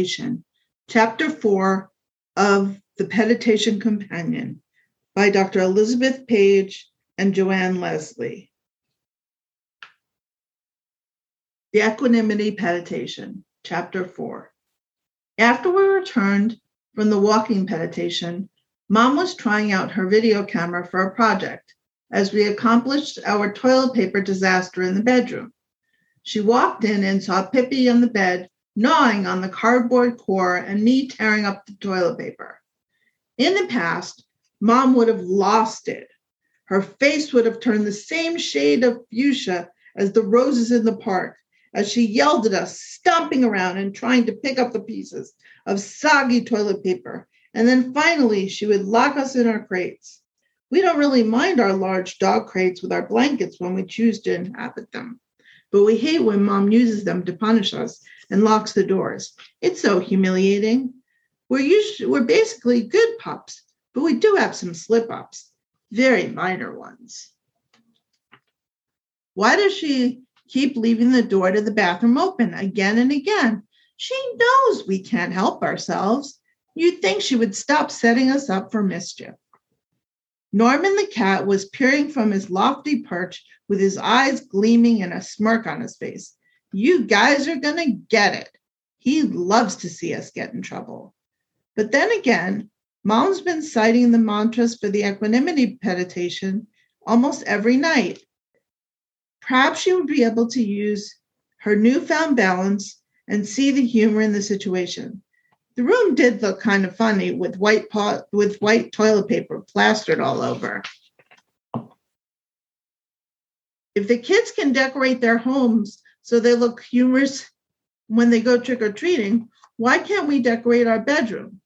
Meditation, Chapter 4 of The Meditation Companion by Dr. Elizabeth Page and Joanne Leslie. The Equanimity Meditation, Chapter 4. After we returned from the walking meditation, Mom was trying out her video camera for a project as we accomplished our toilet paper disaster in the bedroom. She walked in and saw Pippi on the bed, gnawing on the cardboard core and me tearing up the toilet paper. In the past, mom would have lost it. Her face would have turned the same shade of fuchsia as the roses in the park as she yelled at us, stomping around and trying to pick up the pieces of soggy toilet paper. And then finally, she would lock us in our crates. We don't really mind our large dog crates with our blankets when we choose to inhabit them but we hate when mom uses them to punish us and locks the doors. It's so humiliating. We're usually we're basically good pups, but we do have some slip ups, very minor ones. Why does she keep leaving the door to the bathroom open again and again? She knows we can't help ourselves. You'd think she would stop setting us up for mischief. Norman the cat was peering from his lofty perch with his eyes gleaming and a smirk on his face. You guys are going to get it. He loves to see us get in trouble. But then again, Mom's been citing the mantras for the equanimity meditation almost every night. Perhaps she would be able to use her newfound balance and see the humor in the situation. The room did look kind of funny with white pot with white toilet paper plastered all over. If the kids can decorate their homes so they look humorous when they go trick or treating, why can't we decorate our bedroom?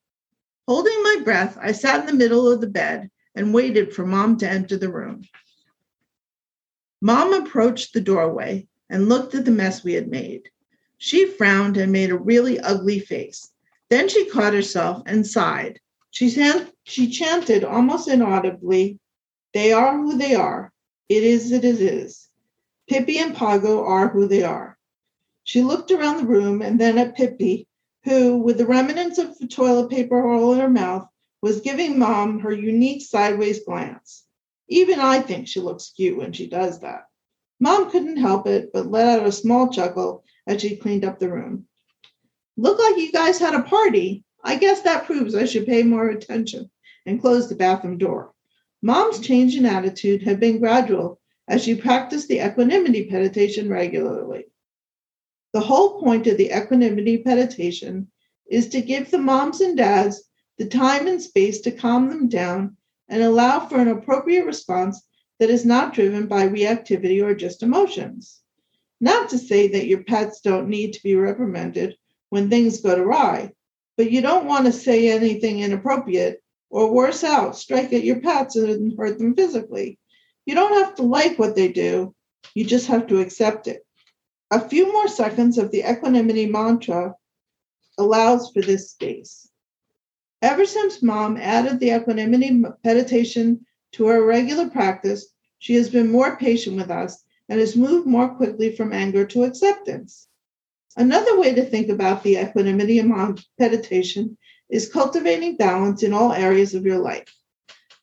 Holding my breath, I sat in the middle of the bed and waited for mom to enter the room. Mom approached the doorway and looked at the mess we had made. She frowned and made a really ugly face. Then she caught herself and sighed. She, san- she chanted almost inaudibly, They are who they are. It is it is. Pippi and Pago are who they are. She looked around the room and then at Pippi, who, with the remnants of the toilet paper roll in her mouth, was giving Mom her unique sideways glance. Even I think she looks cute when she does that. Mom couldn't help it, but let out a small chuckle as she cleaned up the room. Look like you guys had a party. I guess that proves I should pay more attention and close the bathroom door. Mom's change in attitude had been gradual as you practice the equanimity meditation regularly. The whole point of the equanimity meditation is to give the moms and dads the time and space to calm them down and allow for an appropriate response that is not driven by reactivity or just emotions. Not to say that your pets don't need to be reprimanded when things go awry, but you don't want to say anything inappropriate or worse out, strike at your pets and hurt them physically. You don't have to like what they do, you just have to accept it. A few more seconds of the equanimity mantra allows for this space. Ever since mom added the equanimity meditation to her regular practice, she has been more patient with us and has moved more quickly from anger to acceptance. Another way to think about the equanimity meditation is cultivating balance in all areas of your life.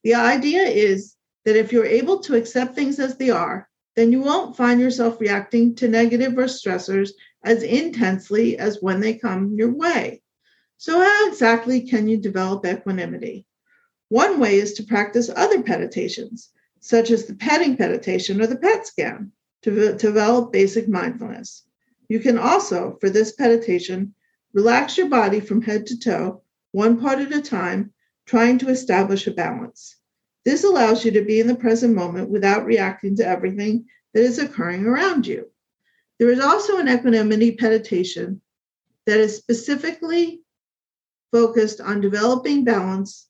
The idea is that if you're able to accept things as they are, then you won't find yourself reacting to negative or stressors as intensely as when they come your way. So, how exactly can you develop equanimity? One way is to practice other meditations, such as the petting meditation or the PET scan, to develop basic mindfulness. You can also, for this meditation, relax your body from head to toe, one part at a time, trying to establish a balance. This allows you to be in the present moment without reacting to everything that is occurring around you. There is also an equanimity meditation that is specifically focused on developing balance.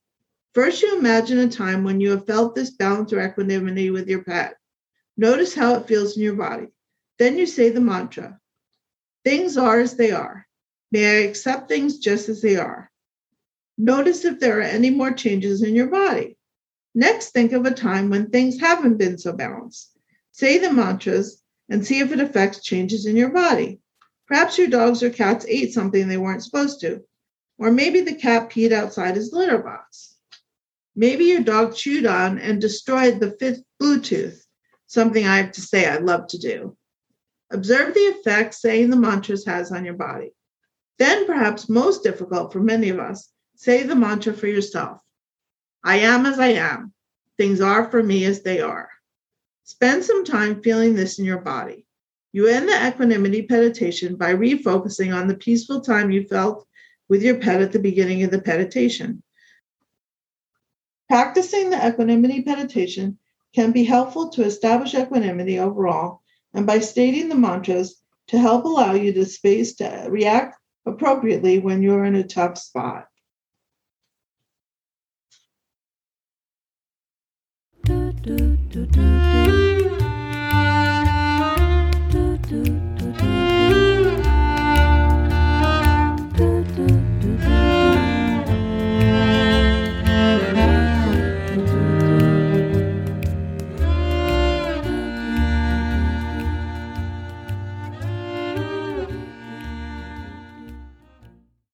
First, you imagine a time when you have felt this balance or equanimity with your pet. Notice how it feels in your body. Then you say the mantra Things are as they are. May I accept things just as they are? Notice if there are any more changes in your body. Next, think of a time when things haven't been so balanced. Say the mantras and see if it affects changes in your body. Perhaps your dogs or cats ate something they weren't supposed to. Or maybe the cat peed outside his litter box. Maybe your dog chewed on and destroyed the fifth Bluetooth, something I have to say I love to do. Observe the effect saying the mantras has on your body. Then, perhaps most difficult for many of us, say the mantra for yourself I am as I am. Things are for me as they are. Spend some time feeling this in your body. You end the equanimity meditation by refocusing on the peaceful time you felt with your pet at the beginning of the meditation. Practicing the equanimity meditation can be helpful to establish equanimity overall and by stating the mantras to help allow you the space to react appropriately when you're in a tough spot. Do, do, do,